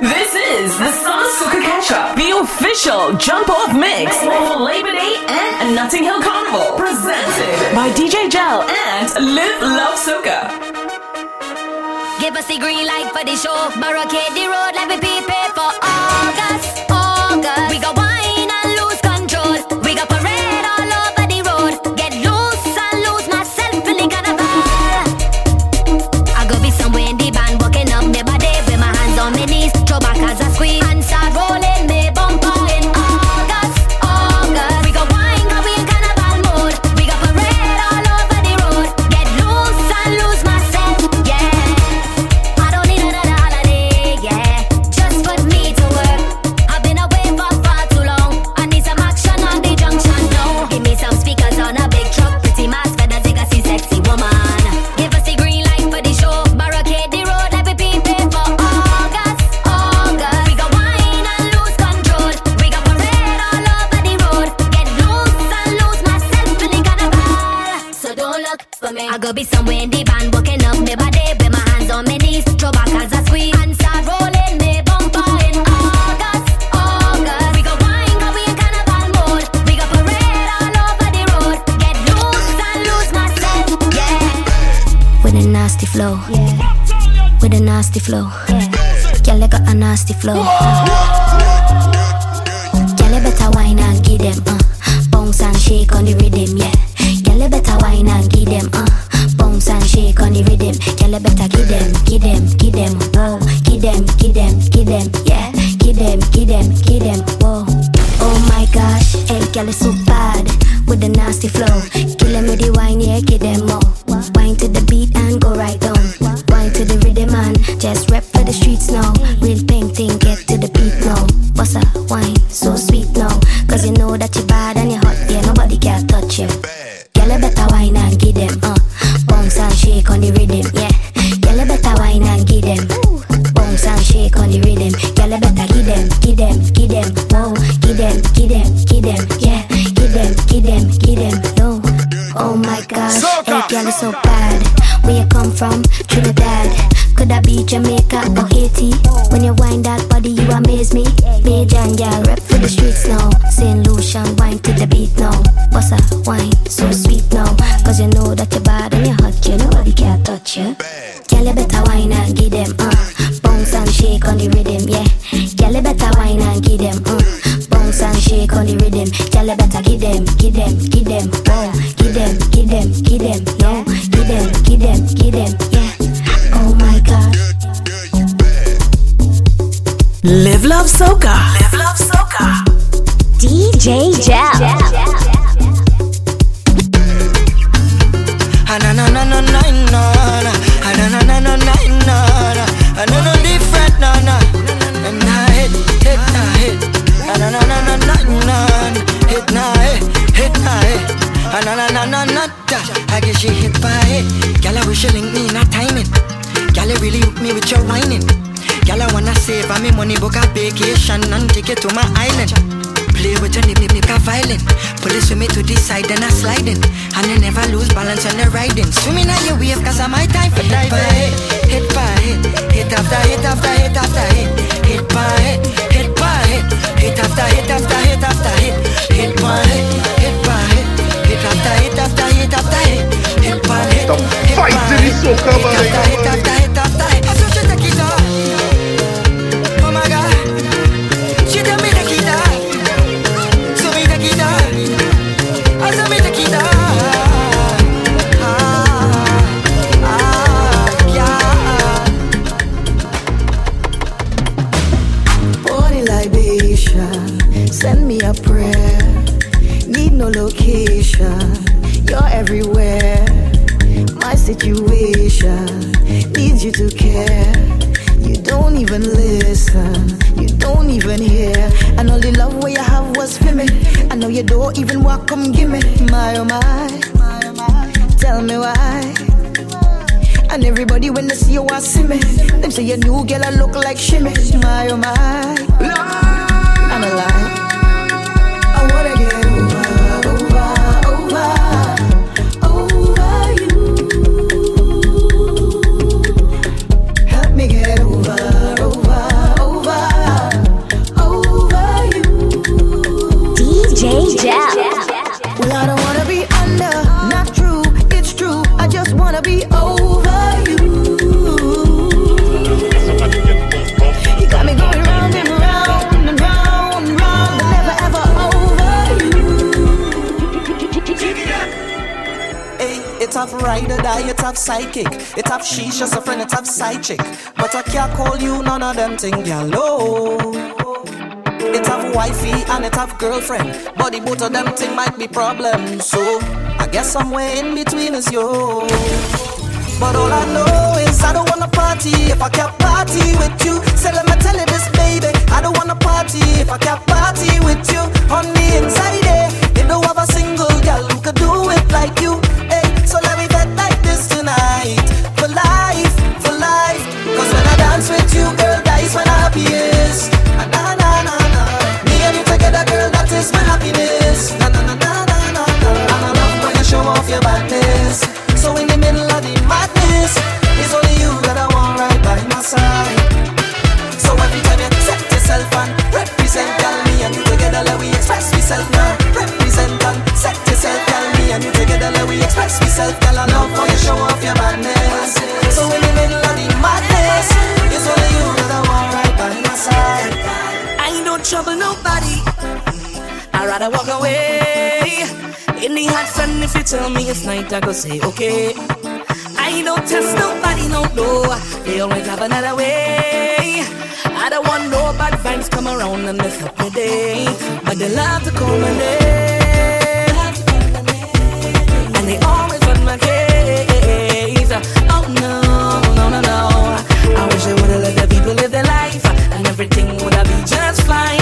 This is the Summer Soca Catch Up, the official jump off mix for Labor Day and Notting Hill Carnival, presented by DJ Gel and Live Love Soca. Give us the green light for the show, barricade the road like we pay for. flow. Yeah. Και λέγω ανάστη flow. take you to my island. Play with your nip, nip, violin. Pull Police with me to this side, and I sliding. And I never lose balance when I'm riding. Swimming on your wave, cause I'm my time for diving. Hit by hit, hit by hit, hit after hit after hit after hit. Hit by hit, hit by hit, hit after hit after hit after hit. Hit by hit, hit by hit, hit after hit after hit after hit. Hit by hit, hit by hit, hit after hit after hit after hit. psychic. It have she's just a friend, it have psychic. But I can't call you none of them thing, yellow. It have wifey and it have girlfriend. But the both of them thing might be problem. So I guess somewhere in between is yo. But all I know is I don't wanna party if I can't party with you. So let me tell you this, baby. I don't wanna party if I can't party with you. On the inside. girl, I love for you, show. So it's only you that I want right by my side. I trouble nobody. I'd rather walk away. In hot sun, if you tell me it's night, I go say okay. I don't trust nobody, no, no. They always have another way. I don't want no bad vibes come around and mess up day. But they love to come my. And they always I wish I would've let the people live their life, and everything would've be just fine.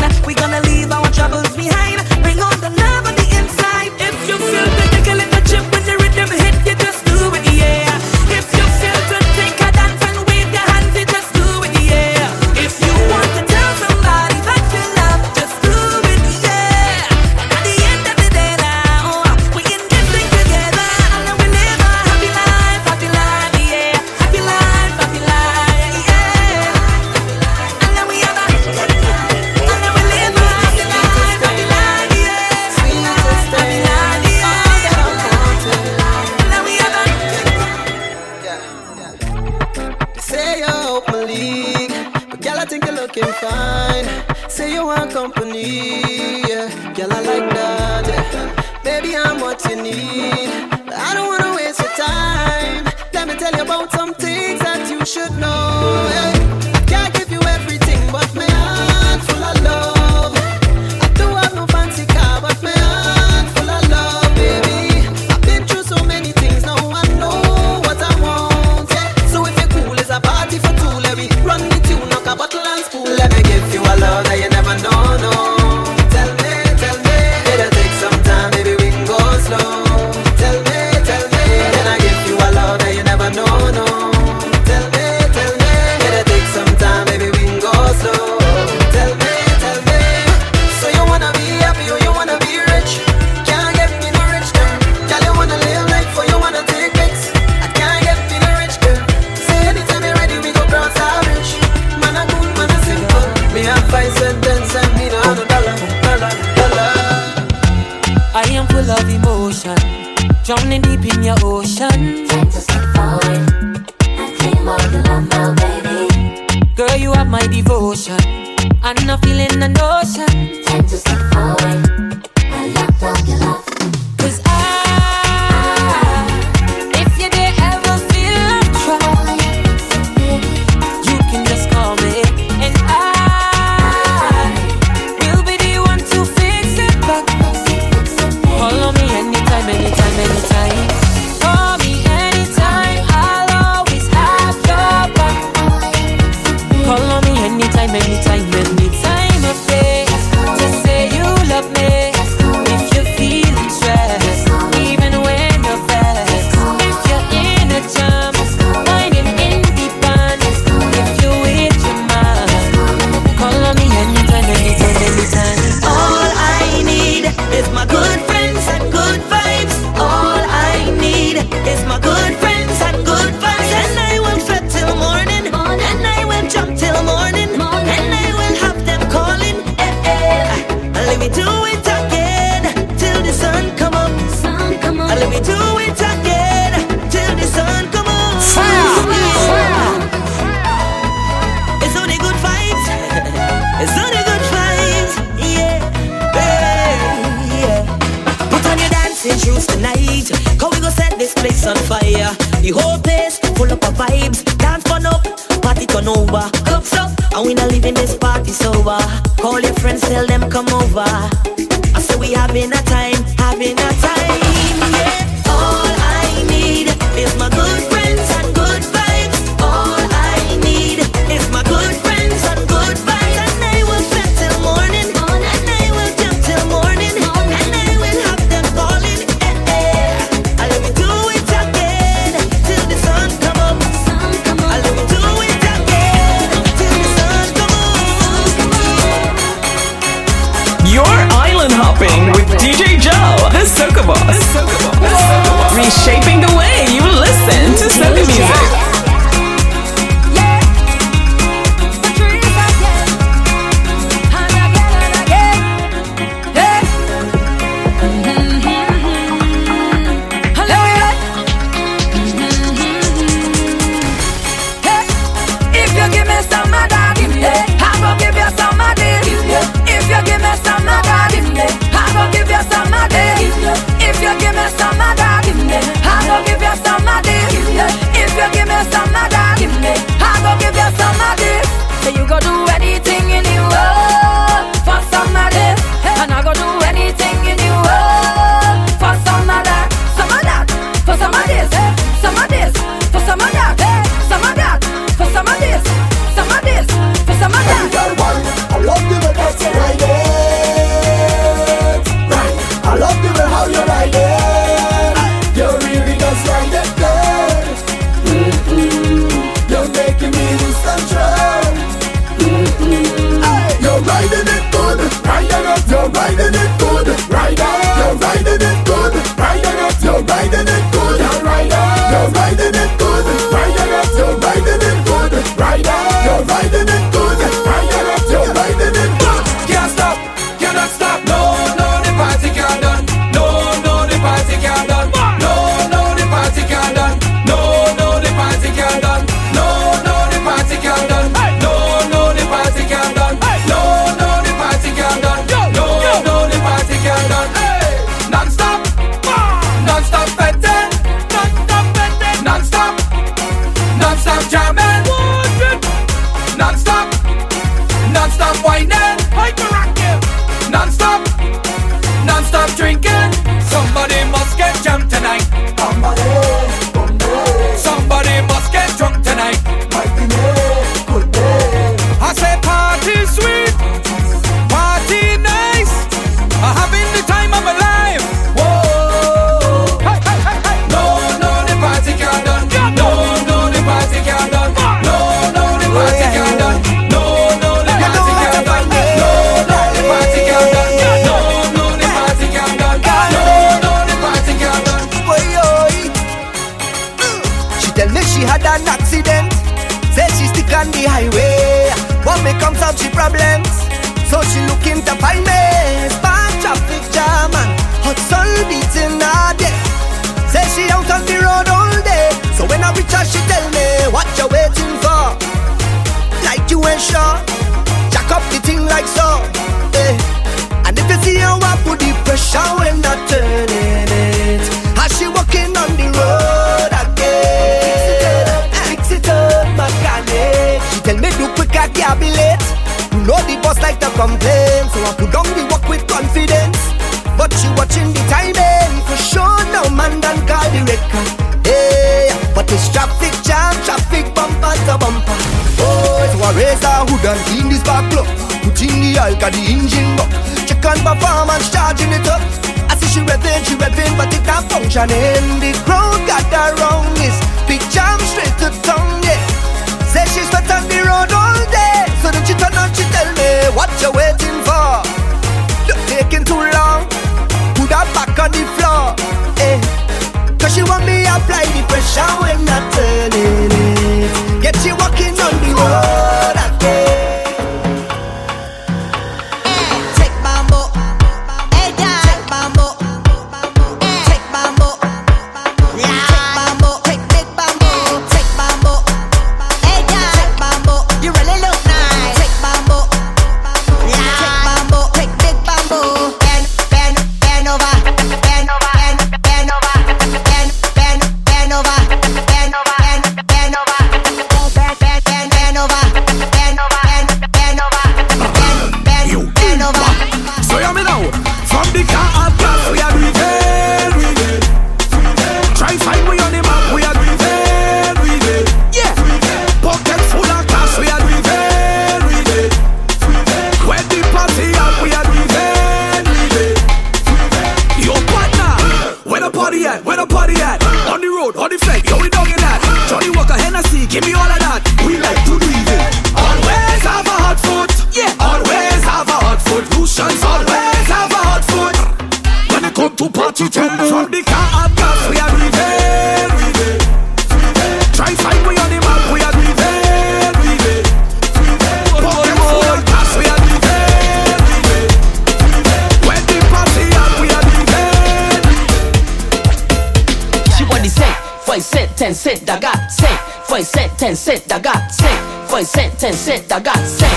ten cent, I got cent. For a cent, ten cent, I got cent.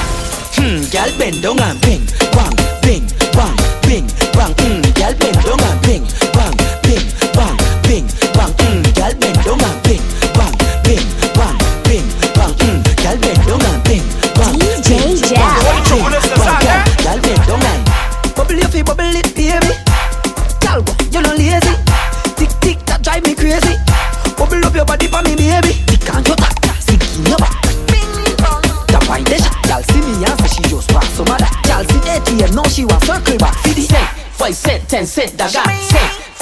Hmm, gal bend down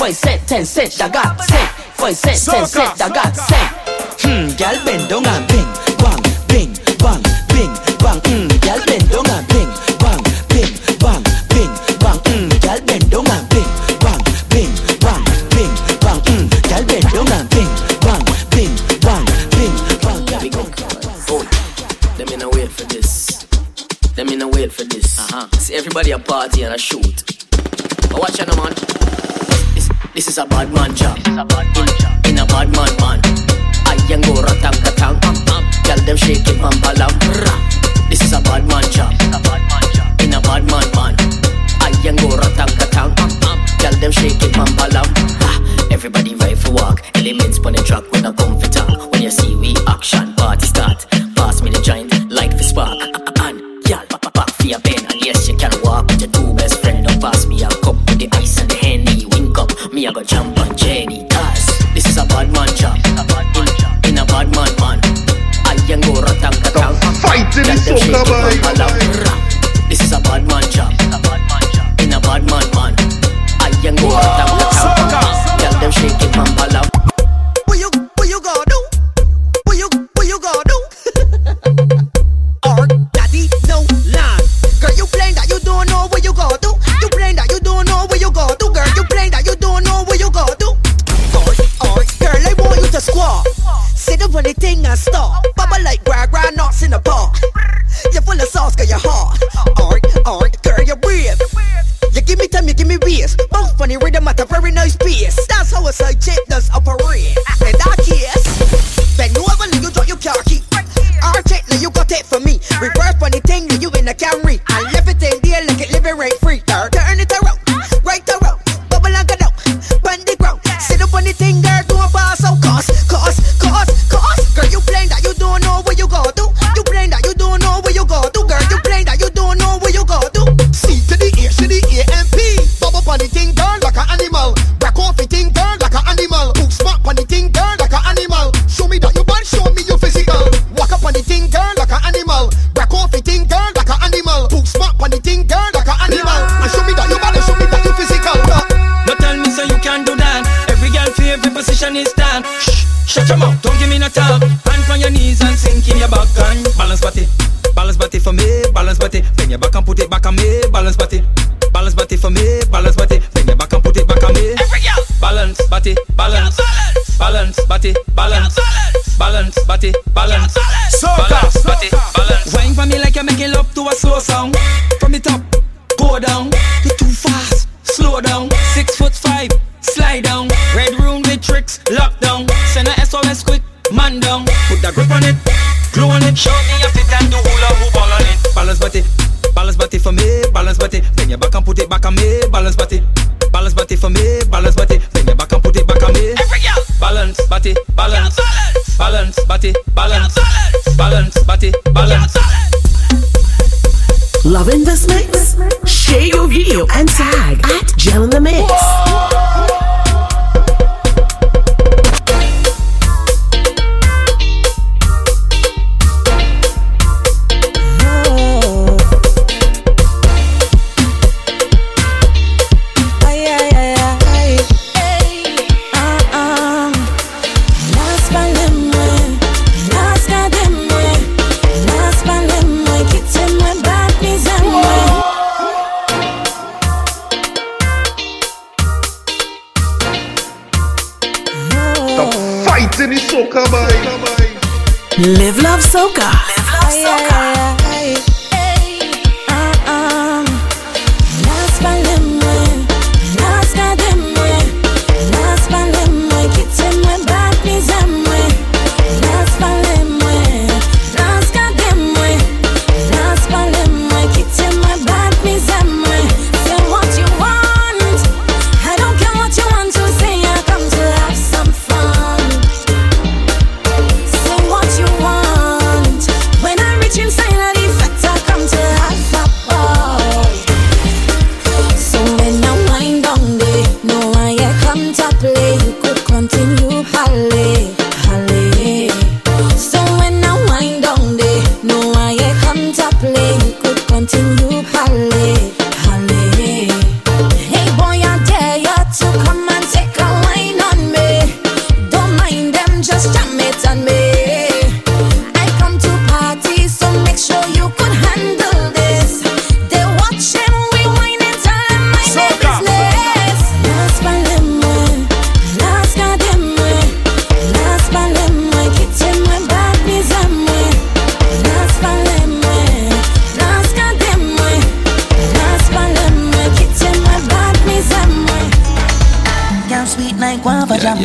Foi cent, ten cent, I got cent. Foi cent, ten cent, I got cent. Hmm, gal bend down and This is a bad man job.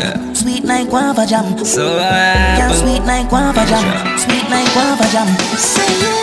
Yeah. Sweet like guava jam. So I. Yeah, sweet like guava jam. Sweet like guava jam. Say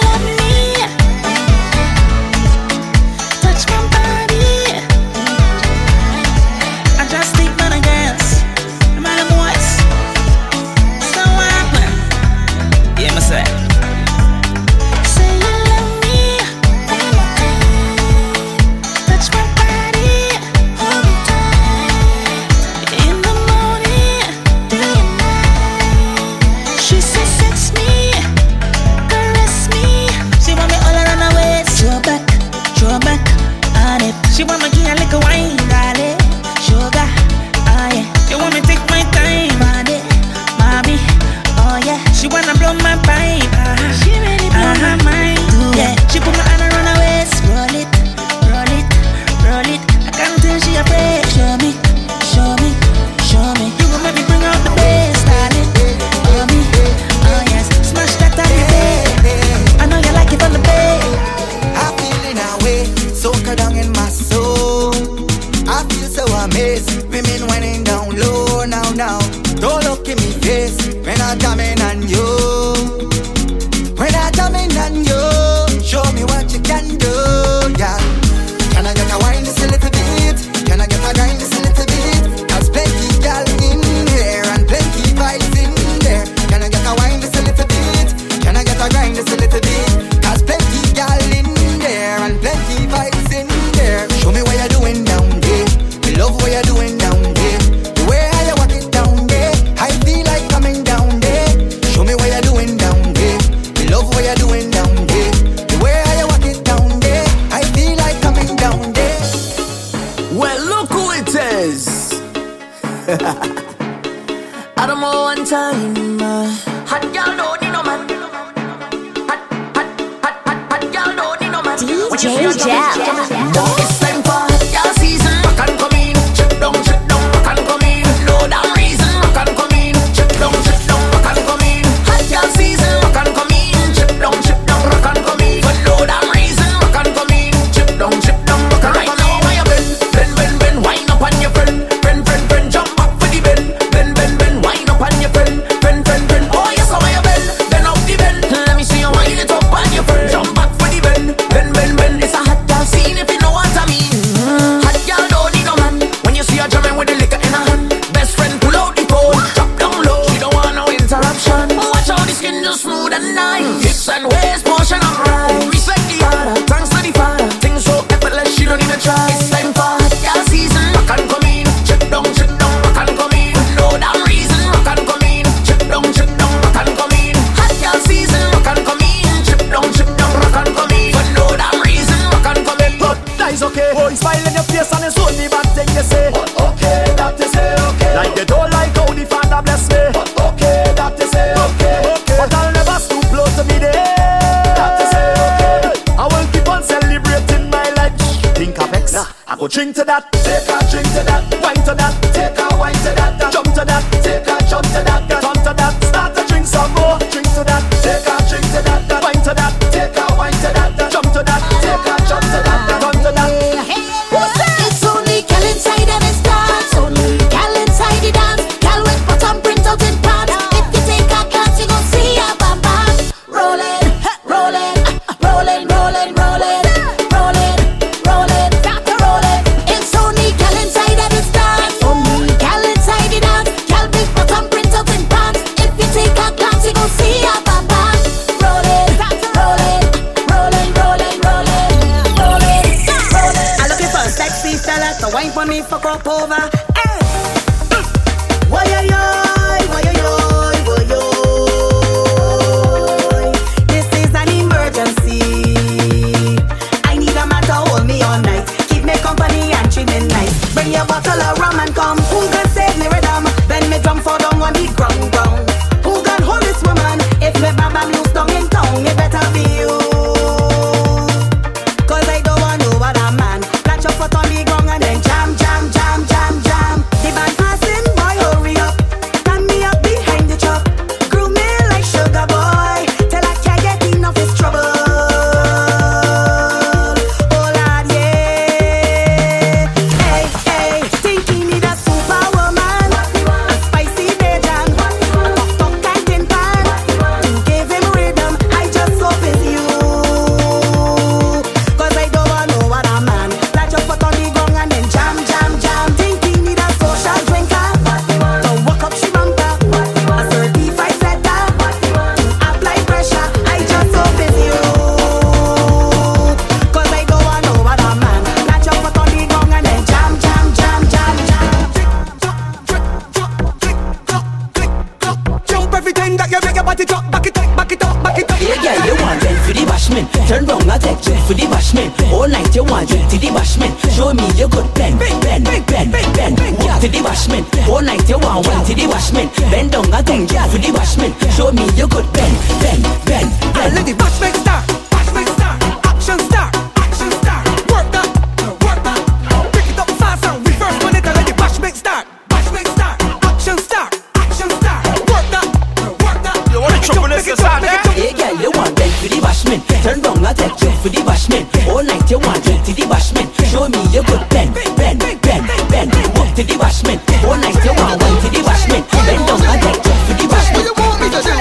to the bashment. All night you want one to the bashment. Bend down and take you for the bashment. you want me to do?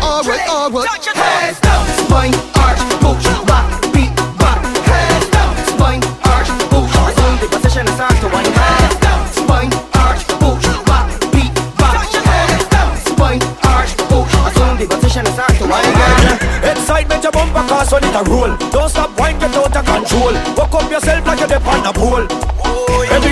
Alright, alright. Heads down, spine, arch, push, back, beat, back. Heads down, spine, arch, push. Assume the position and start to wind. Heads down, spine, arch, push, back, beat, back. Heads down, spine, arch, push. Assume the position and start to wind. Excitement your bumper cause when it a roll Don't stop wine get out of control Walk up yourself like you're the on the pole Every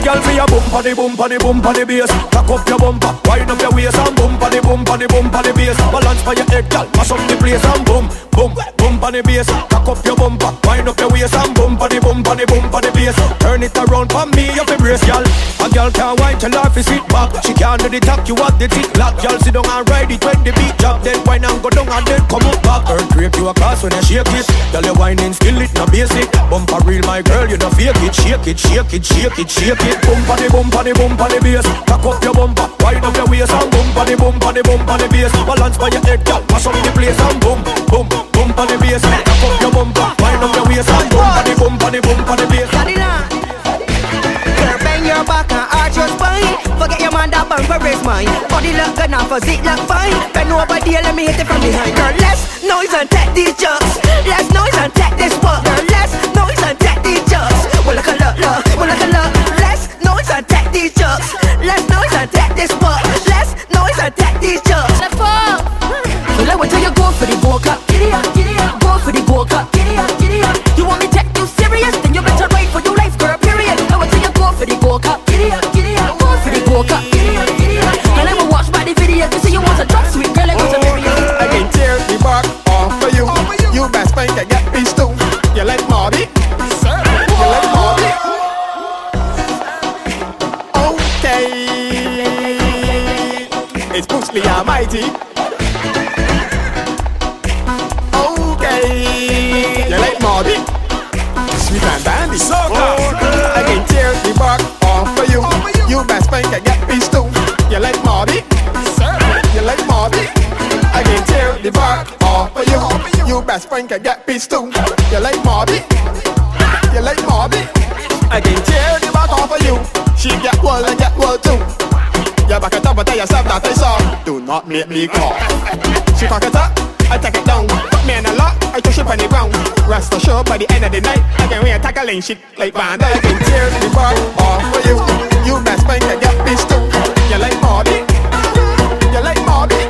girl for your bumper the bumper the bumper the bass Cock up your bumper, wind up your waist and bumper the bumper the bumper the bass Balance for your head girl, mash up the place and boom boom Bumper the bass, cock up your bumper, wind up your waist and bumper the bumper the bumper the bass Turn it around for me, you fi brace girl A girl can't wine till her fi sit back. She can't do the talk, you have the tick lock. Girl sit down and ride it when the beat drop. Then wine and go down and then come up back. Earthquake you a cause when you shake it. Girl you whining skill it no basic. Bumper real my girl you no fake it. Shake it, shake it, shake it, shake it. Bumper the bumper the bumper the bass. Cock up your bumper, wind up your waist and bumper the bumper the bumper the bass. Balance by your head girl, mash up the place and boom boom Bumper the bass, cock up your bumper, wind up your waist and bumper the bumper the bumper the bass your man that bumper raise mine. Body look good now, physique look fine. Bend over there, let me hit it from behind. Girl, less noise and take these jokes. Less noise and take this work. Girl, less noise and take these jokes. Well, look a look, look, well, look a look. Less noise and take these jokes. Less noise and take this work. Less noise and take these jokes. Well, I wait till you go for the go cup. Giddy up, giddy up. Go for the. Giddy up, It's Bruce Lee Almighty. Okay. You like Marby? Sweet and dandy. I can tear the bark off for you. You best find can get peace too. You like Marby? You like Marby? I can tear the bark off for you. You best friend can get peace too. You like Marby? You like Marby? I can tear the bark off for you. She get one, and get one too. You back it up and tell yourself that I saw. Do not make me call. She cock it up, I take it down. Put me in a lot, I push it on the ground. Rest assured by the end of the night, I can wear tackling shit like Van I can tear the bark off for you. You best friend can get peace too. You like Marby? You like Marby?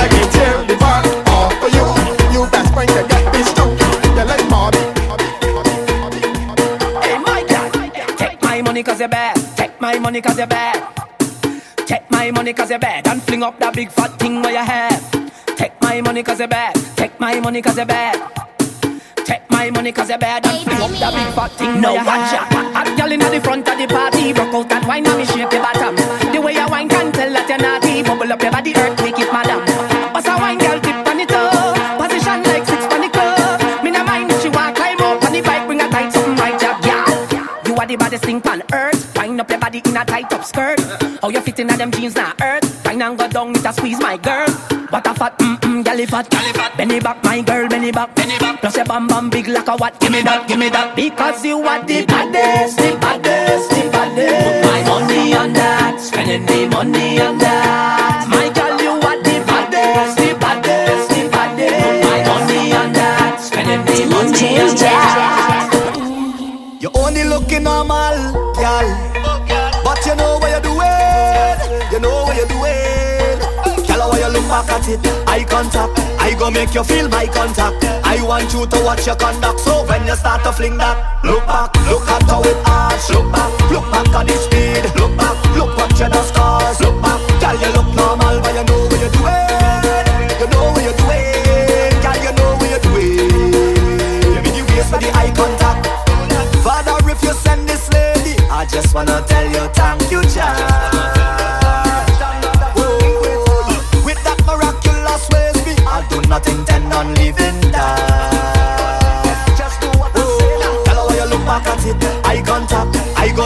I can tear the bark off for you. You best friend can get peace too. You like Marby? Hey, my God. Take my money cause you're bad. Take my money cause you're bad. My money cause you're bad. And fling up that big fat thing where you have. Take my money cause you're bad. Take my money cause you're bad. Take my money cause you're bad and fling up that big fat thing No, where you have. Hot girl inna the front of the party, broke out that wine and me shake the bottom. The way you wine can tell that you're naughty. Bubble up your body, earthquake it, madam. Bust a wine, girl, tip on it up. Position like six on the club. Me no mind if she want climb up on the bike, bring a tight something right job, yeah. You are the baddest thing on earth. Wind up your body in a tight up skirt. How you in them jeans now earth. Wine and go down, it a squeeze my girl. What a fat, mm mm, galley fat. Benny back, my girl, benny back. Benny back. Plus your bam bam big like a what? Give me that, give me that. Because you are the baddest, the baddest, the baddest. Put my money on that, spending the money on that. Eye contact, I go make you feel my contact. I want you to watch your conduct. So when you start to fling that, look back, look at how it arch. Look back, look back at the speed. Look back, look what you just caused. Look back, girl, you look normal, but you know what you're doing. You know what you're girl, you know what you're doing. You mean you for the eye contact. Father, if you send this lady, I just wanna tell you.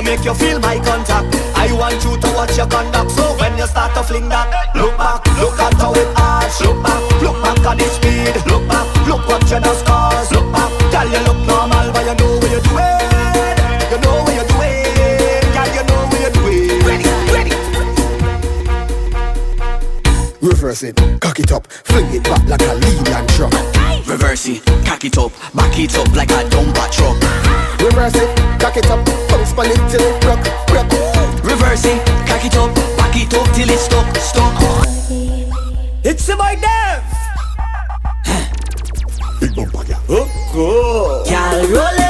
to make you feel my contact. I want you to watch your conduct. So when you start to fling that, look back, look at how it arch, look back. reverse it, cock it up, fling it back like a Leyland truck. Reverse it, cock it up, back it up like a dumper truck. Reverse it, cock it up, bounce on it till it rock, rock. Reverse it, cock it up, back it up till it stuck, stuck. It's in my nerve. Big bumper, yeah. Oh, cool. Y'all roll it.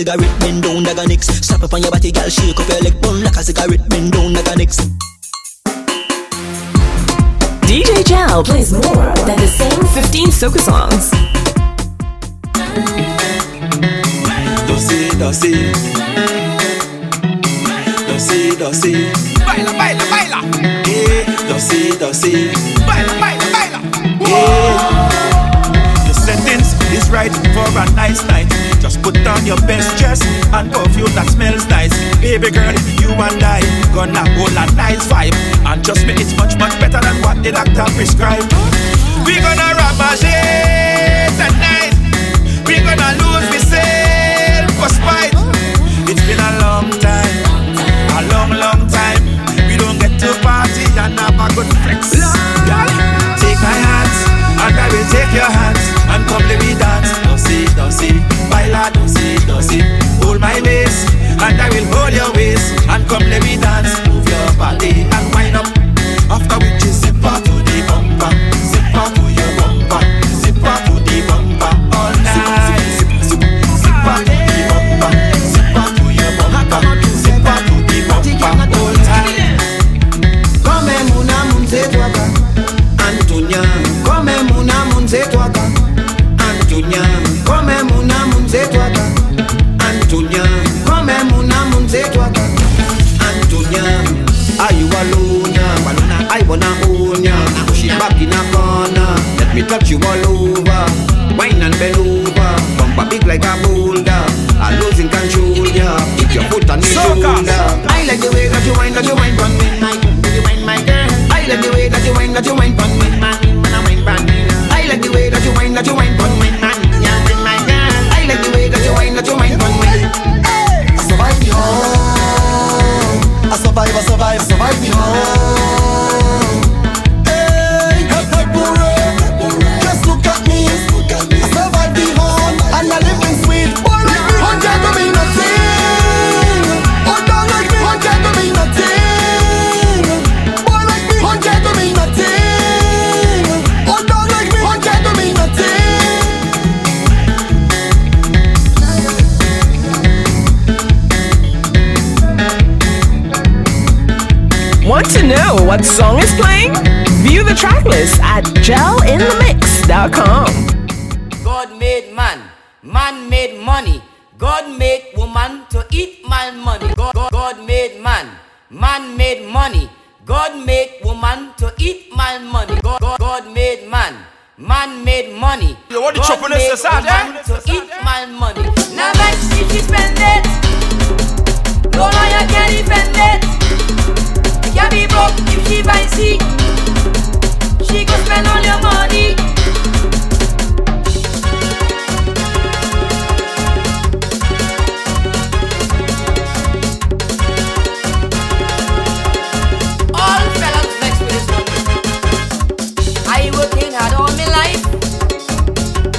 cigarette, bend down like a nix. Up on your body, girl, shake up your leg, burn like a cigarette, bend down like a nix. DJ Jal plays more than the same 15 soca songs. Baby girl, you and I gonna hold a nice vibe. And trust me, it's much, much better than what the doctor prescribed. We gonna ravage it tonight. We gonna lose we self for spite. It's been a long time, a long, long time. We don't get to party and have a good flex. Girl, take my hands and I will take your hands and come let me dance. Don't see, don't see, baila, don't see, don't see. Hold my waist and I will hold your waist and come let me dance. Move your body touch you all over Want to know what song is playing? View the tracklist at gelinthemix.com. God made man, man made money. God made woman to eat man money. God, God, God made man, man made money. God made woman to eat man money. God, God, God made man, man made money. You want the God chopping made aside, woman eh? to eat eh? man money. Now man, she she spend it. No lawyer can defend it. You can be broke if she seat. She go spend all your money. All fellas. I working hard all my life.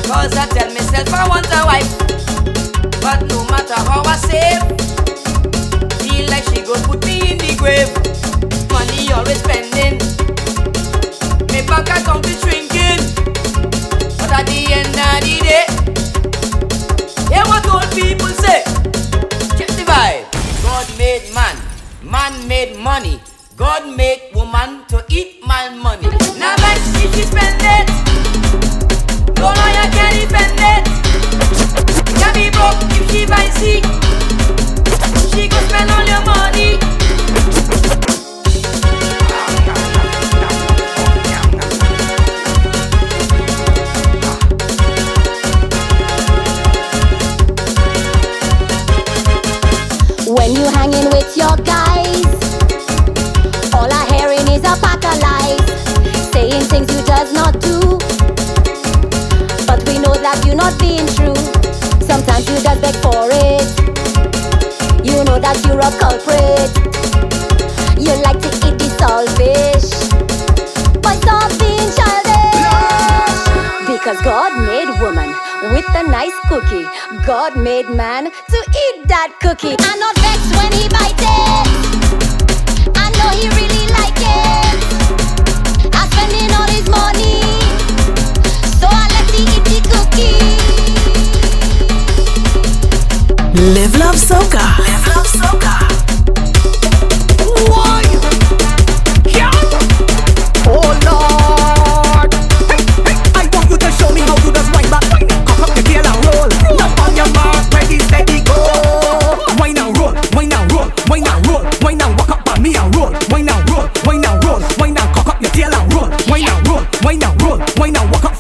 Cause I tell myself I want a wife. But no matter how I save, always spending. My bank account is shrinking. But at the end of the day, hear what old people say. Check the vibe. God made man, man made money. God made woman to eat man money. Now see she spend it. No lawyer can defend it. Can be broke if she buy seat. She go spend all your money. Your guys, all I hearing is a pack of lies, saying things you does not do. But we know that you're not being true. Sometimes you just beg for it. You know that you're a culprit. You like to eat the saltfish, but stop being childish. Because God made with a nice cookie. God made man to eat that cookie. I'm not vexed when he bite it. I know he really like it. I'm spending all his money, so I let him eat the cookie. Live Love Soca. Live Love Soca. Roll, wine walk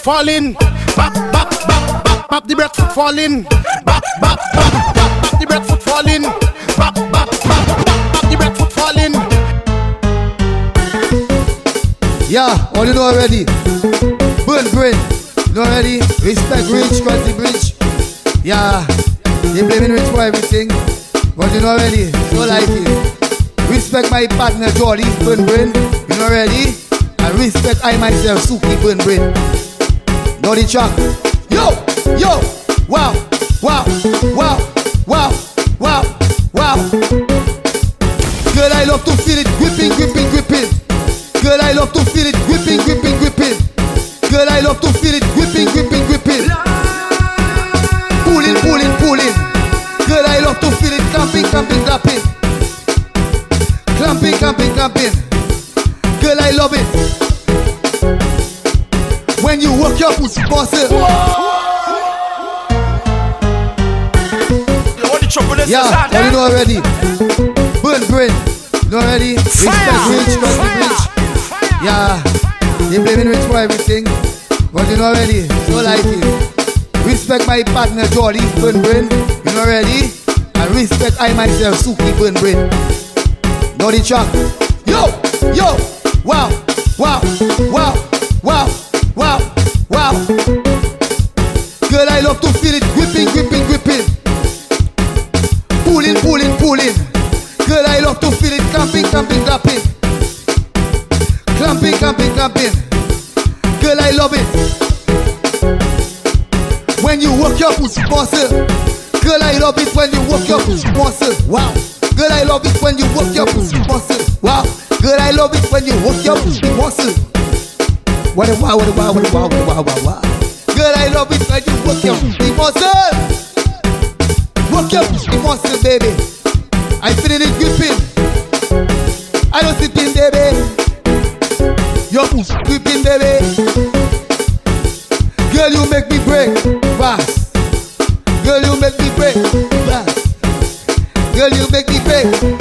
breadfruit falling. Bap bap bap bap bap the breadfruit falling. Bap bap bap bap bap the breadfruit falling. Bap bap bap bap bap the breadfruit falling. Yeah, all you know already. Burn brain. You know already? Respect Rich, cause the bridge. Yeah, they blaming Rich for everything. But you know already, so like it. Respect my partner Jordy, Burn Brain. You know already? And respect I myself, Suki Burn Brain. Know the track. Yo, yo, wow, wow, wow, wow, wow, wow. Girl, I love to feel it, gripping, gripping, gripping. Girl, I love to feel it, gripping, gripping, gripping. Girl, I love to feel it, pussy muscle. Yeah, all you know already. Burn brain. You know already? Respect rich, respect rich. Yeah, they blaming rich for everything. But you know already, so like it. Respect my partner Jordy, Burn Brain. You know already? And respect I myself, Suki Burn Brain. Know the track. Yo, yo, wow, wow, wow, wow, wow, wow. Girl, I love to feel it, gripping, gripping, gripping. Pulling, pulling, pulling. Girl, I love to feel it, clamping, clamping, clapping. Clamping, clamping, clamping. Girl, I love it. When you work your pussy muscle. Girl, I love it when you work your pussy muscle. Wow. Girl, I love it when you work your pussy muscle. Wow. Girl, I love it when you work your pussy muscle. What a wow, what a wow, what a wow, what a wow, wow, wow. Girl, I love it when you work your emotion. Work your emotion, baby. I feel it gripping. I don't sleep in, baby. Your gripping, baby. Girl, you make me break fast. Girl, you make me break fast. Girl, you make me break.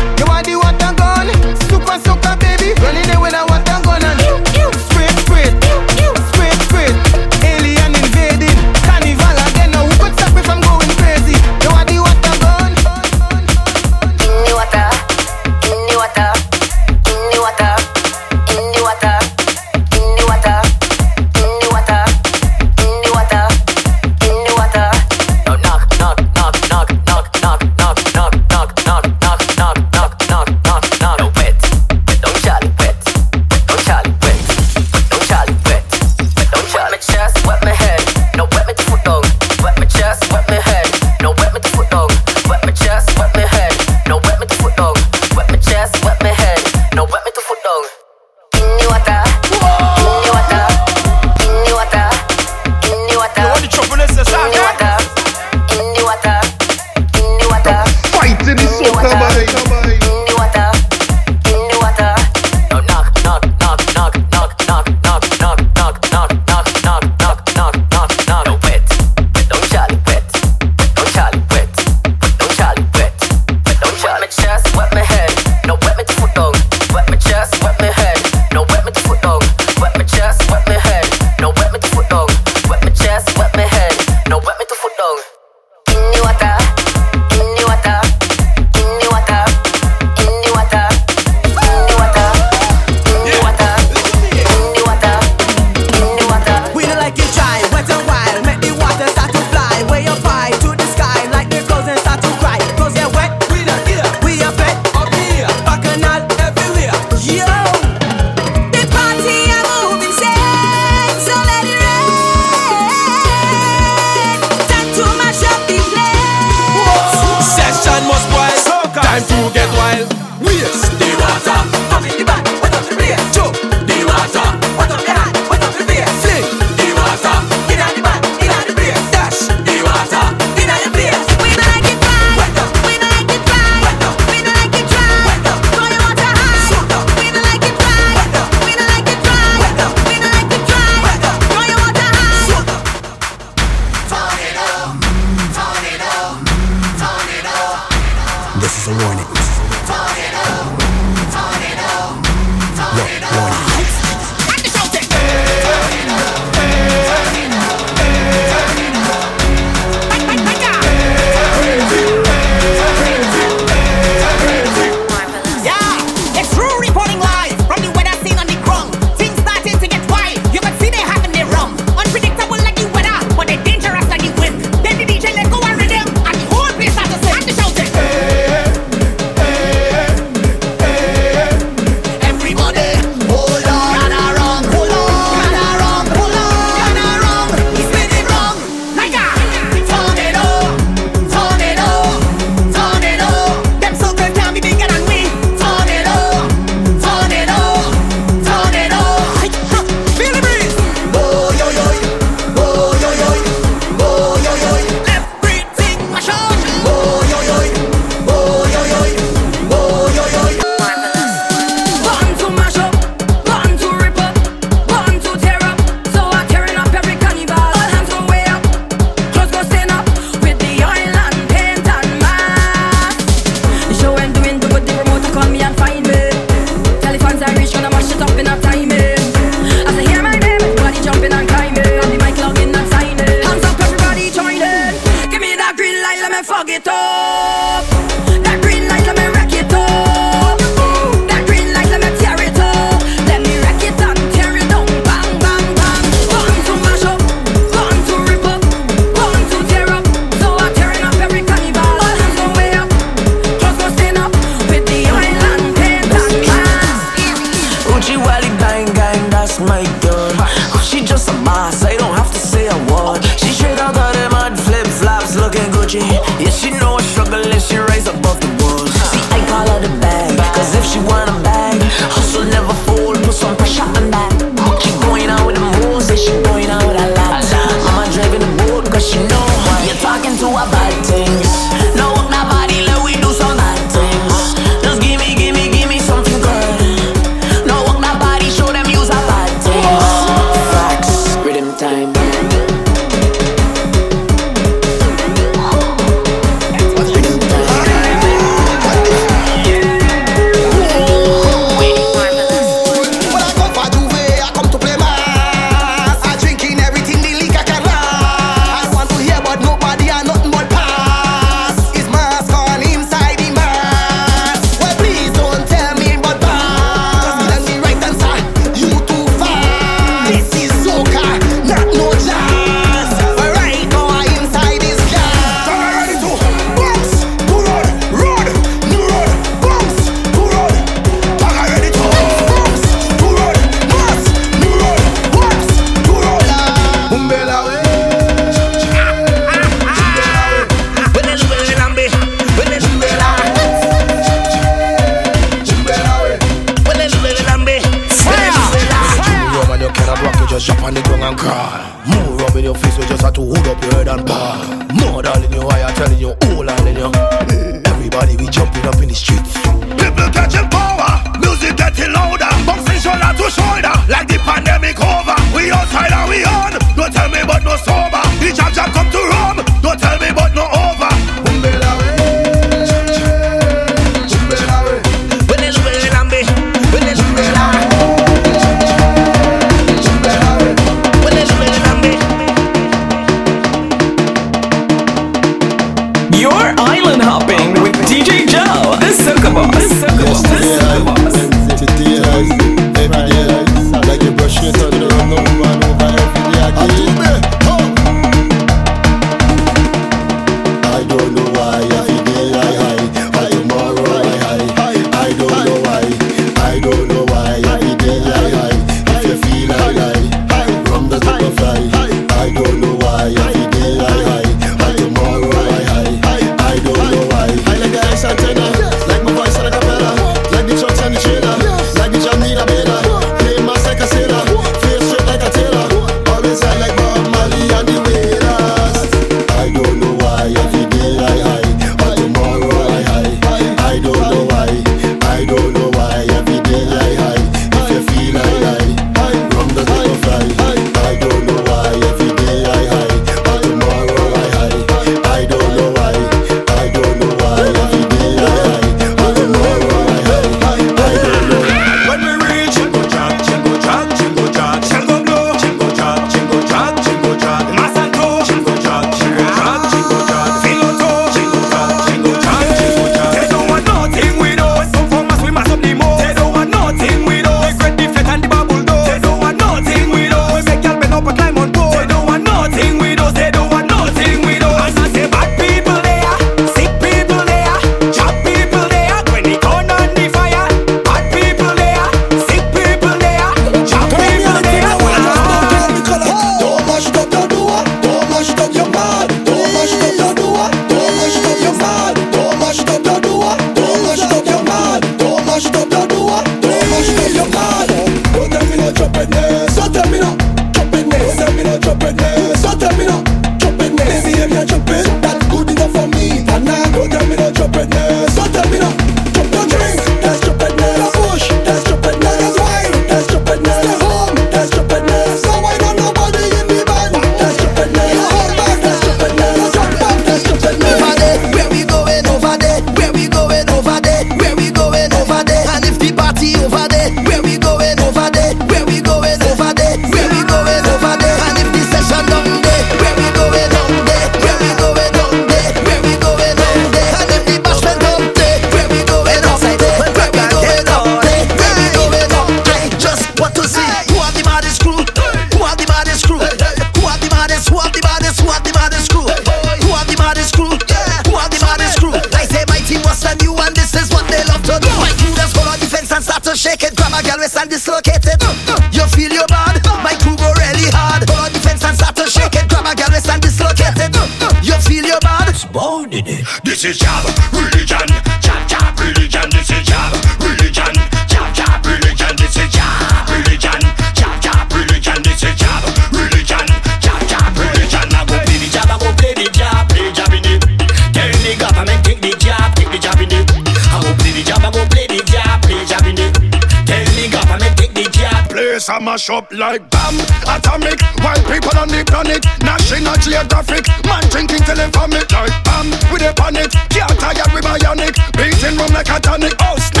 mash up like bam, Atomic, white people on the planet. National Geographic, man drinking till they vomit Like bam. with a panic Can't tired, we bionic. Beating room like a tonic, oh snap.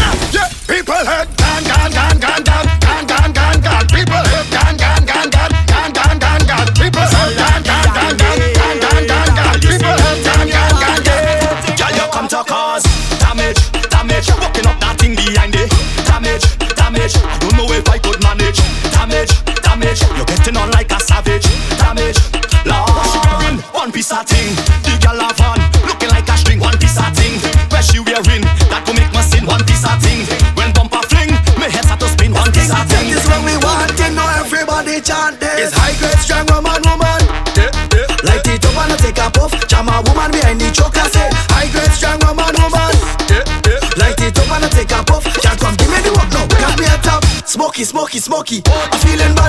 smoky, smoky. I'm feeling.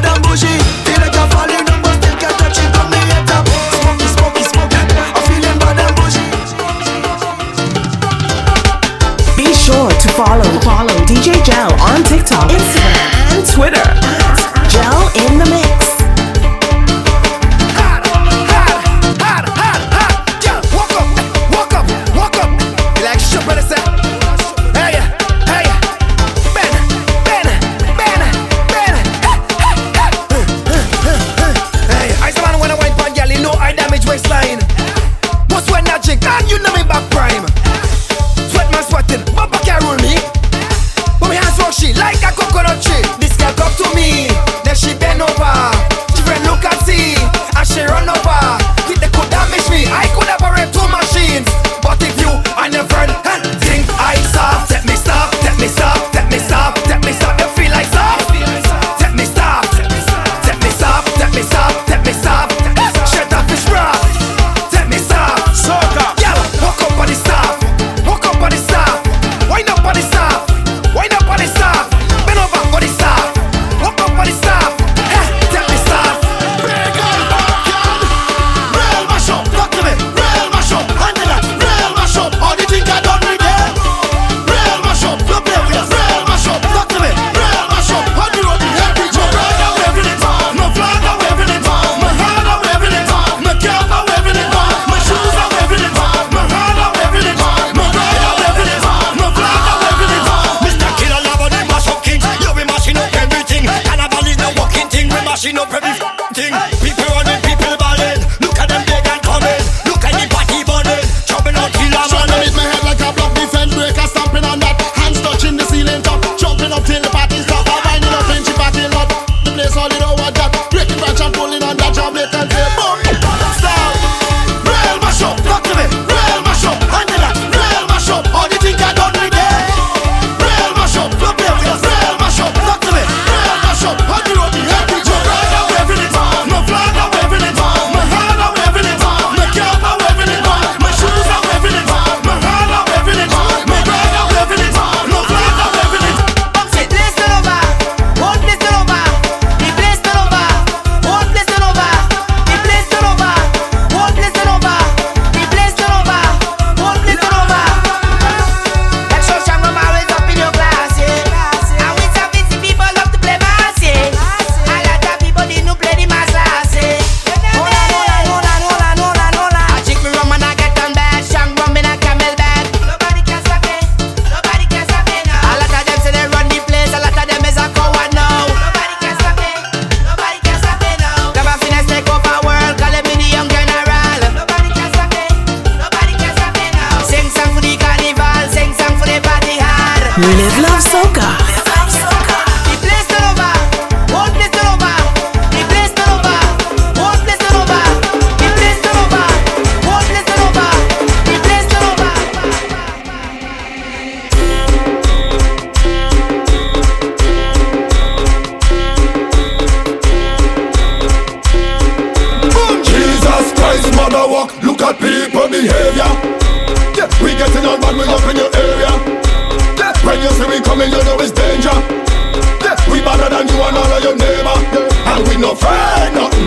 At people behavior. Yeah, we getting on bad, we up in your area. Yeah, when you see we coming, you know it's danger. Yeah, we better than you and all of your neighbor. Yeah, and we no afraid nothing.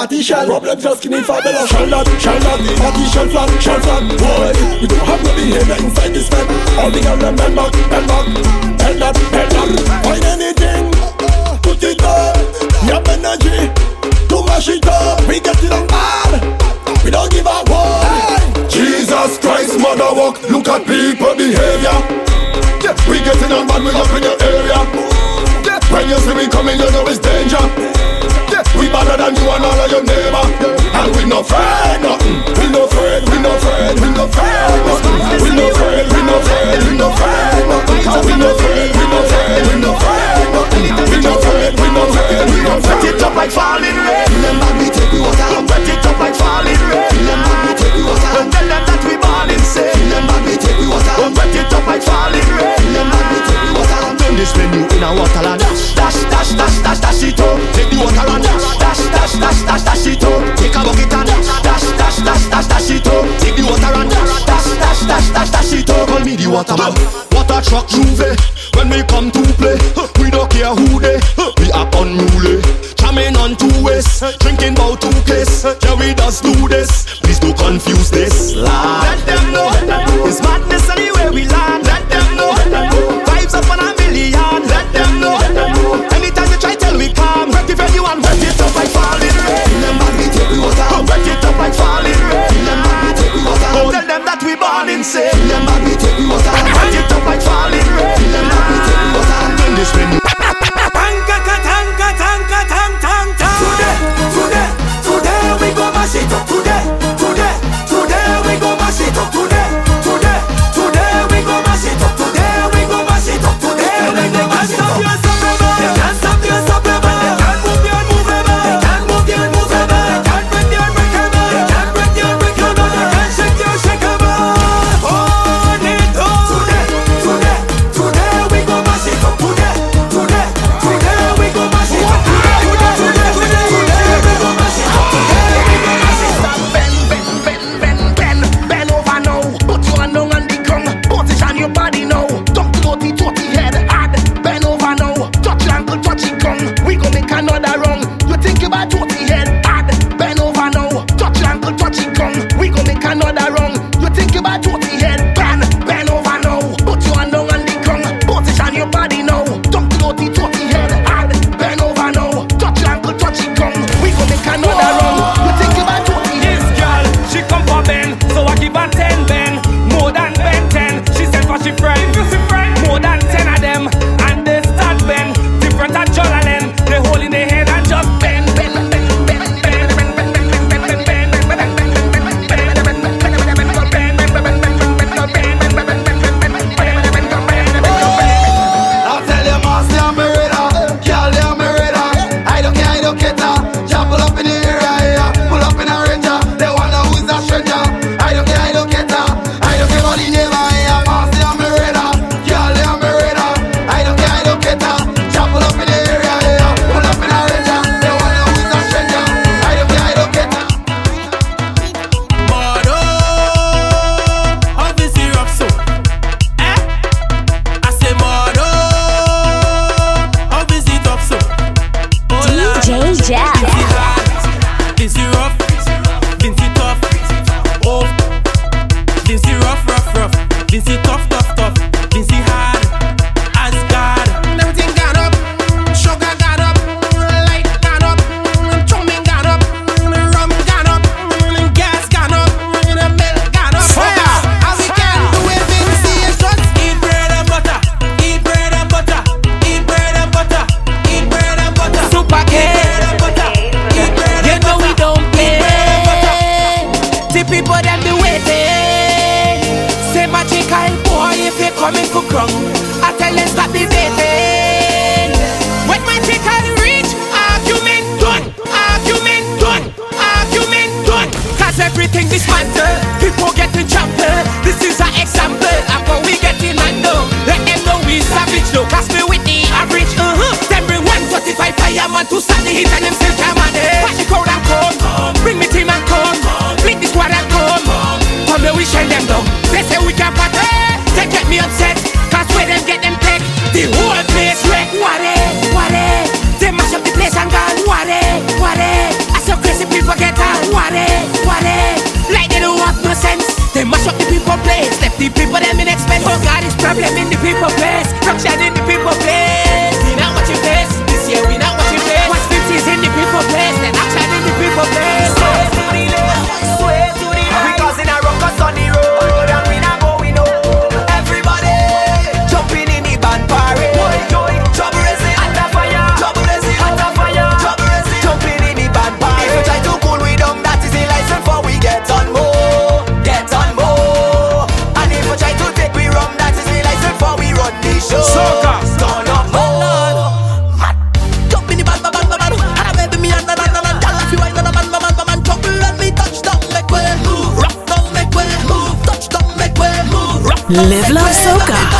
Party mash up the party shell. Problem just skinny for the Shall not, shall not. Party flat, shall flat. Boy, we don't have no behavior inside this bed. All the girls them bend back, bend back, bend that, bend that. Find anything, put it up. You have energy to mash it up. We get it on bad. We don't give a what. Jesus Christ, mother walk, look at people behavior. Yeah, we getting on bad, we up in your area. Yeah, when you see we coming, you know it's danger. Better than you and all of your neighbor. And we no afraid nothing. We no afraid, we no afraid, we no afraid nothing. We no afraid, we no afraid, we no afraid nothing. Cause we no afraid, we no afraid, we no afraid nothing. We no afraid, we no afraid, we no afraid. Wet it up like falling rain. Remember me take you water. Wet it up like falling rain. Remember me take you water. Don't tell them that we born insane. Remember me take you water. Wet it up like falling rain. Remember me take you water. Done this you in a waterland. Dash, dash, dash, dash, dash it up. Take the water and dash. Dash, dash, dash, dash, it up. Take a bucket and dash. Dash, dash, dash, dash, it up. Take the water and dash. Dash, dash, dash, dash, dash it up. Call me the waterman. Water truck Juve. When we come to play, we don't care who they. We are unruly. Jamming on two ways, drinking about two case. Yeah, we just do this. Please don't confuse this. Live Love Soca.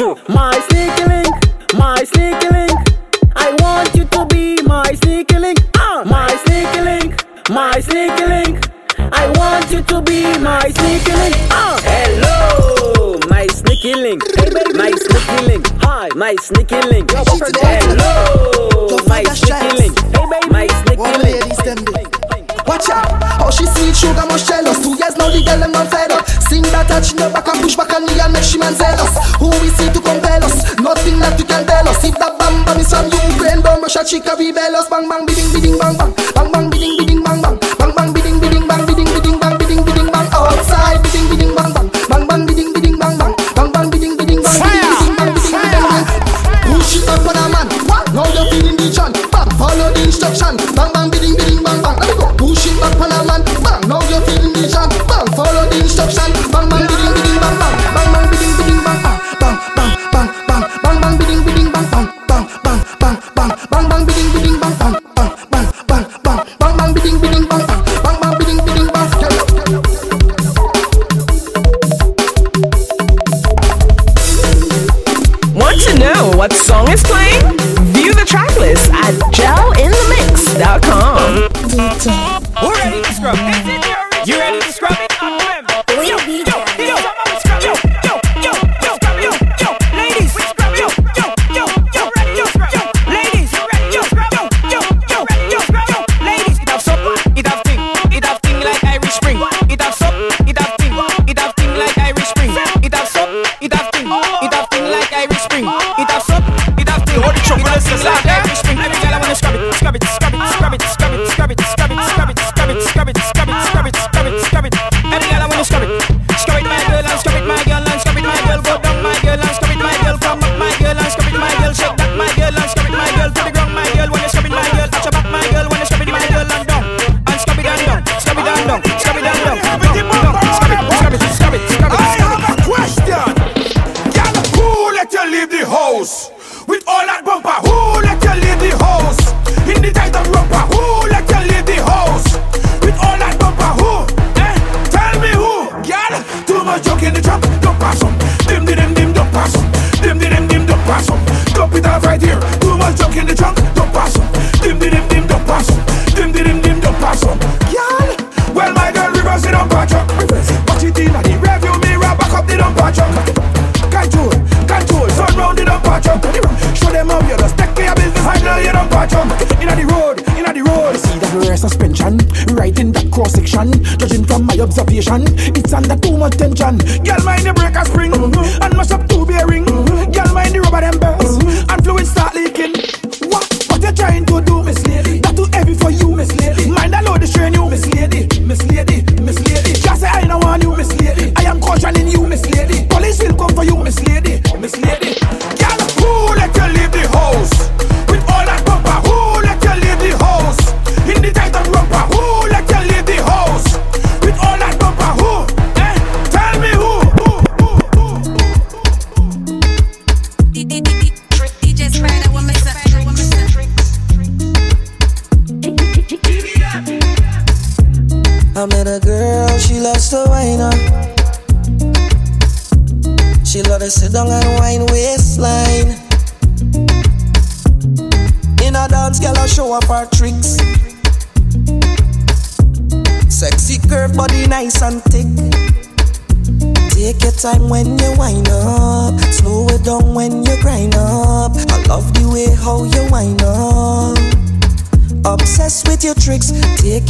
want my sneaky link, my sneaky link. I want you to be my sneaky link, ah, my sneaky link, my sneaky link. I want you to be my sneaky link, ah. Hello, my sneaky link, hey baby. my sneaky link, hi, my sneaky link. Yo, Hello, my sneaky link, hey baby, my sneaky link. Watch out, oh she sweet sugar most jealous. Two years now the girl them on fed up. Sing that and she never can push back on me and make she man zealous Active that bamba bomb is from Ukraine Bomb rush a chica, we bellows Bang, bang, bidding, bidding, bang, bang.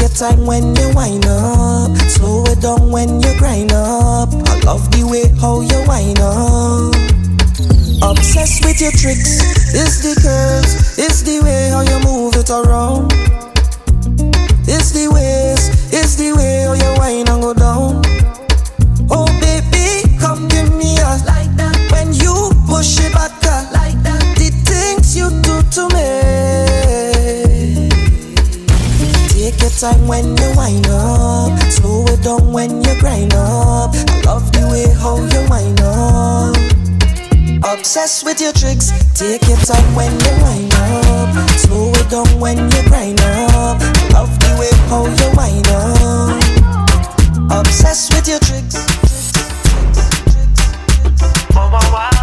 your time when you wind up. Slow it down when you grind up. I love the way how you wind up. Obsessed with your tricks. It's the curves. It's the way how you move it around. It's the ways. It's the way how you time when you wind up, slow it down when you grind up. I love the way how you wind up. Obsessed with your tricks, take your time when you wind up, slow it down when you grind up. I love the way how you wind up. Obsessed with your tricks. tricks, tricks, tricks oh, wow, wow.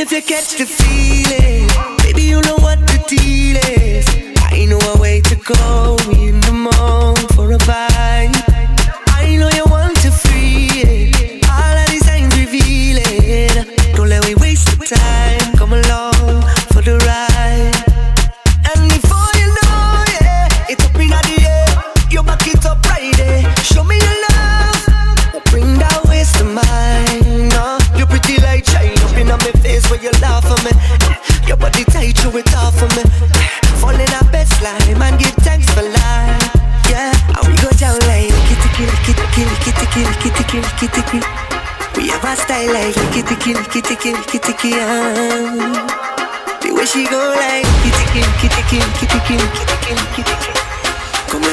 if you catch the feeling, baby, you know what the deal is. I know a way to go in the morning. licky ticky. We have a style like licky ticky, licky ticky, licky ticky. The way she go like licky ticky, licky ticky, licky ticky, licky ticky.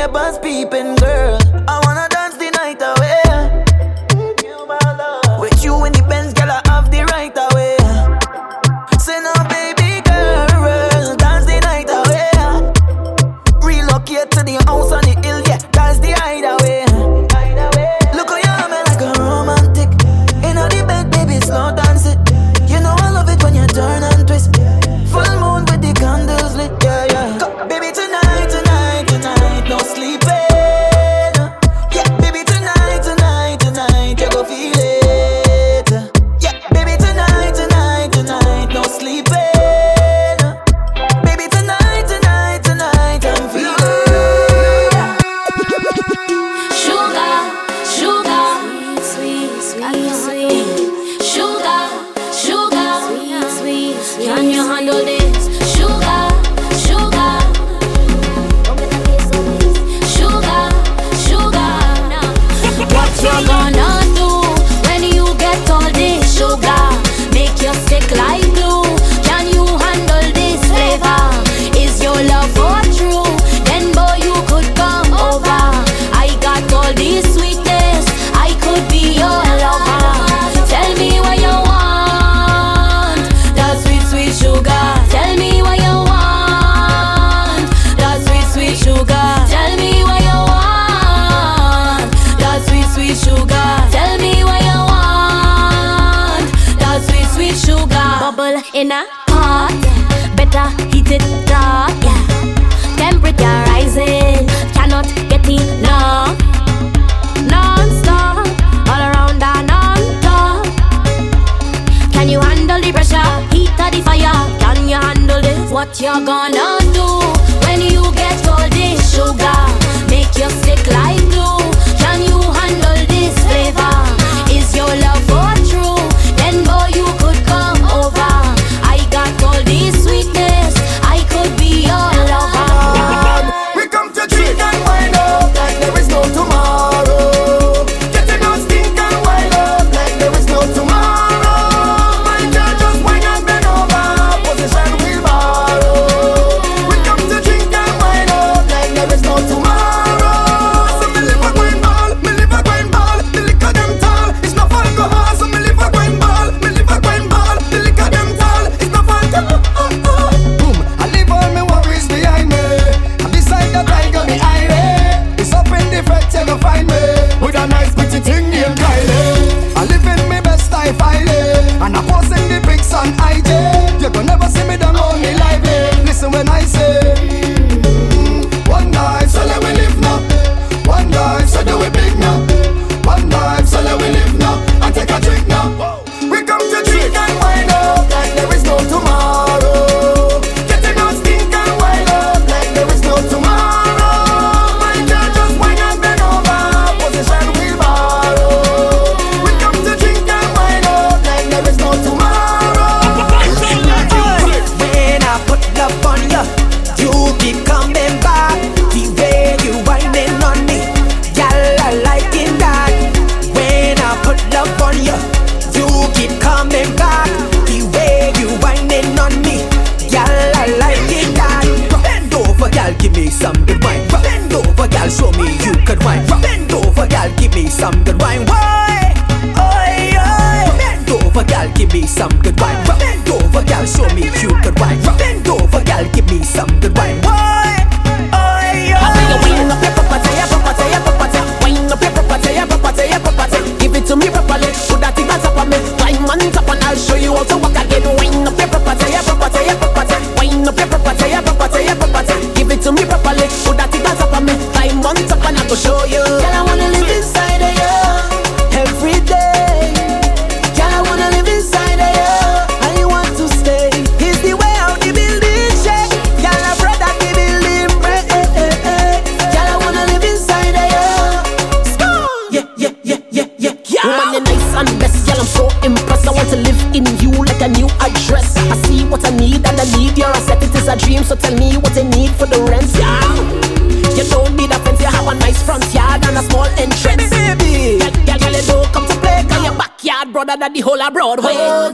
neighbors peeping, harder than the whole of Broadway. Oh,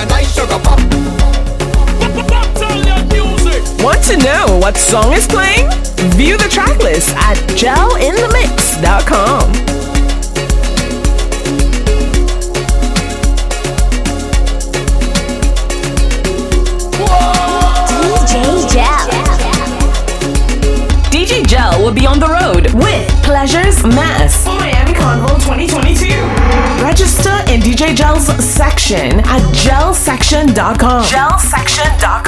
a nice sugar pop. Want to know what song is playing? View the tracklist at jelinthemix.com. DJ Jel will be on the road with Pleasures Mass for Miami Carnival 2022 register in DJ Jel's section at jelsection.com. Jelsection.com.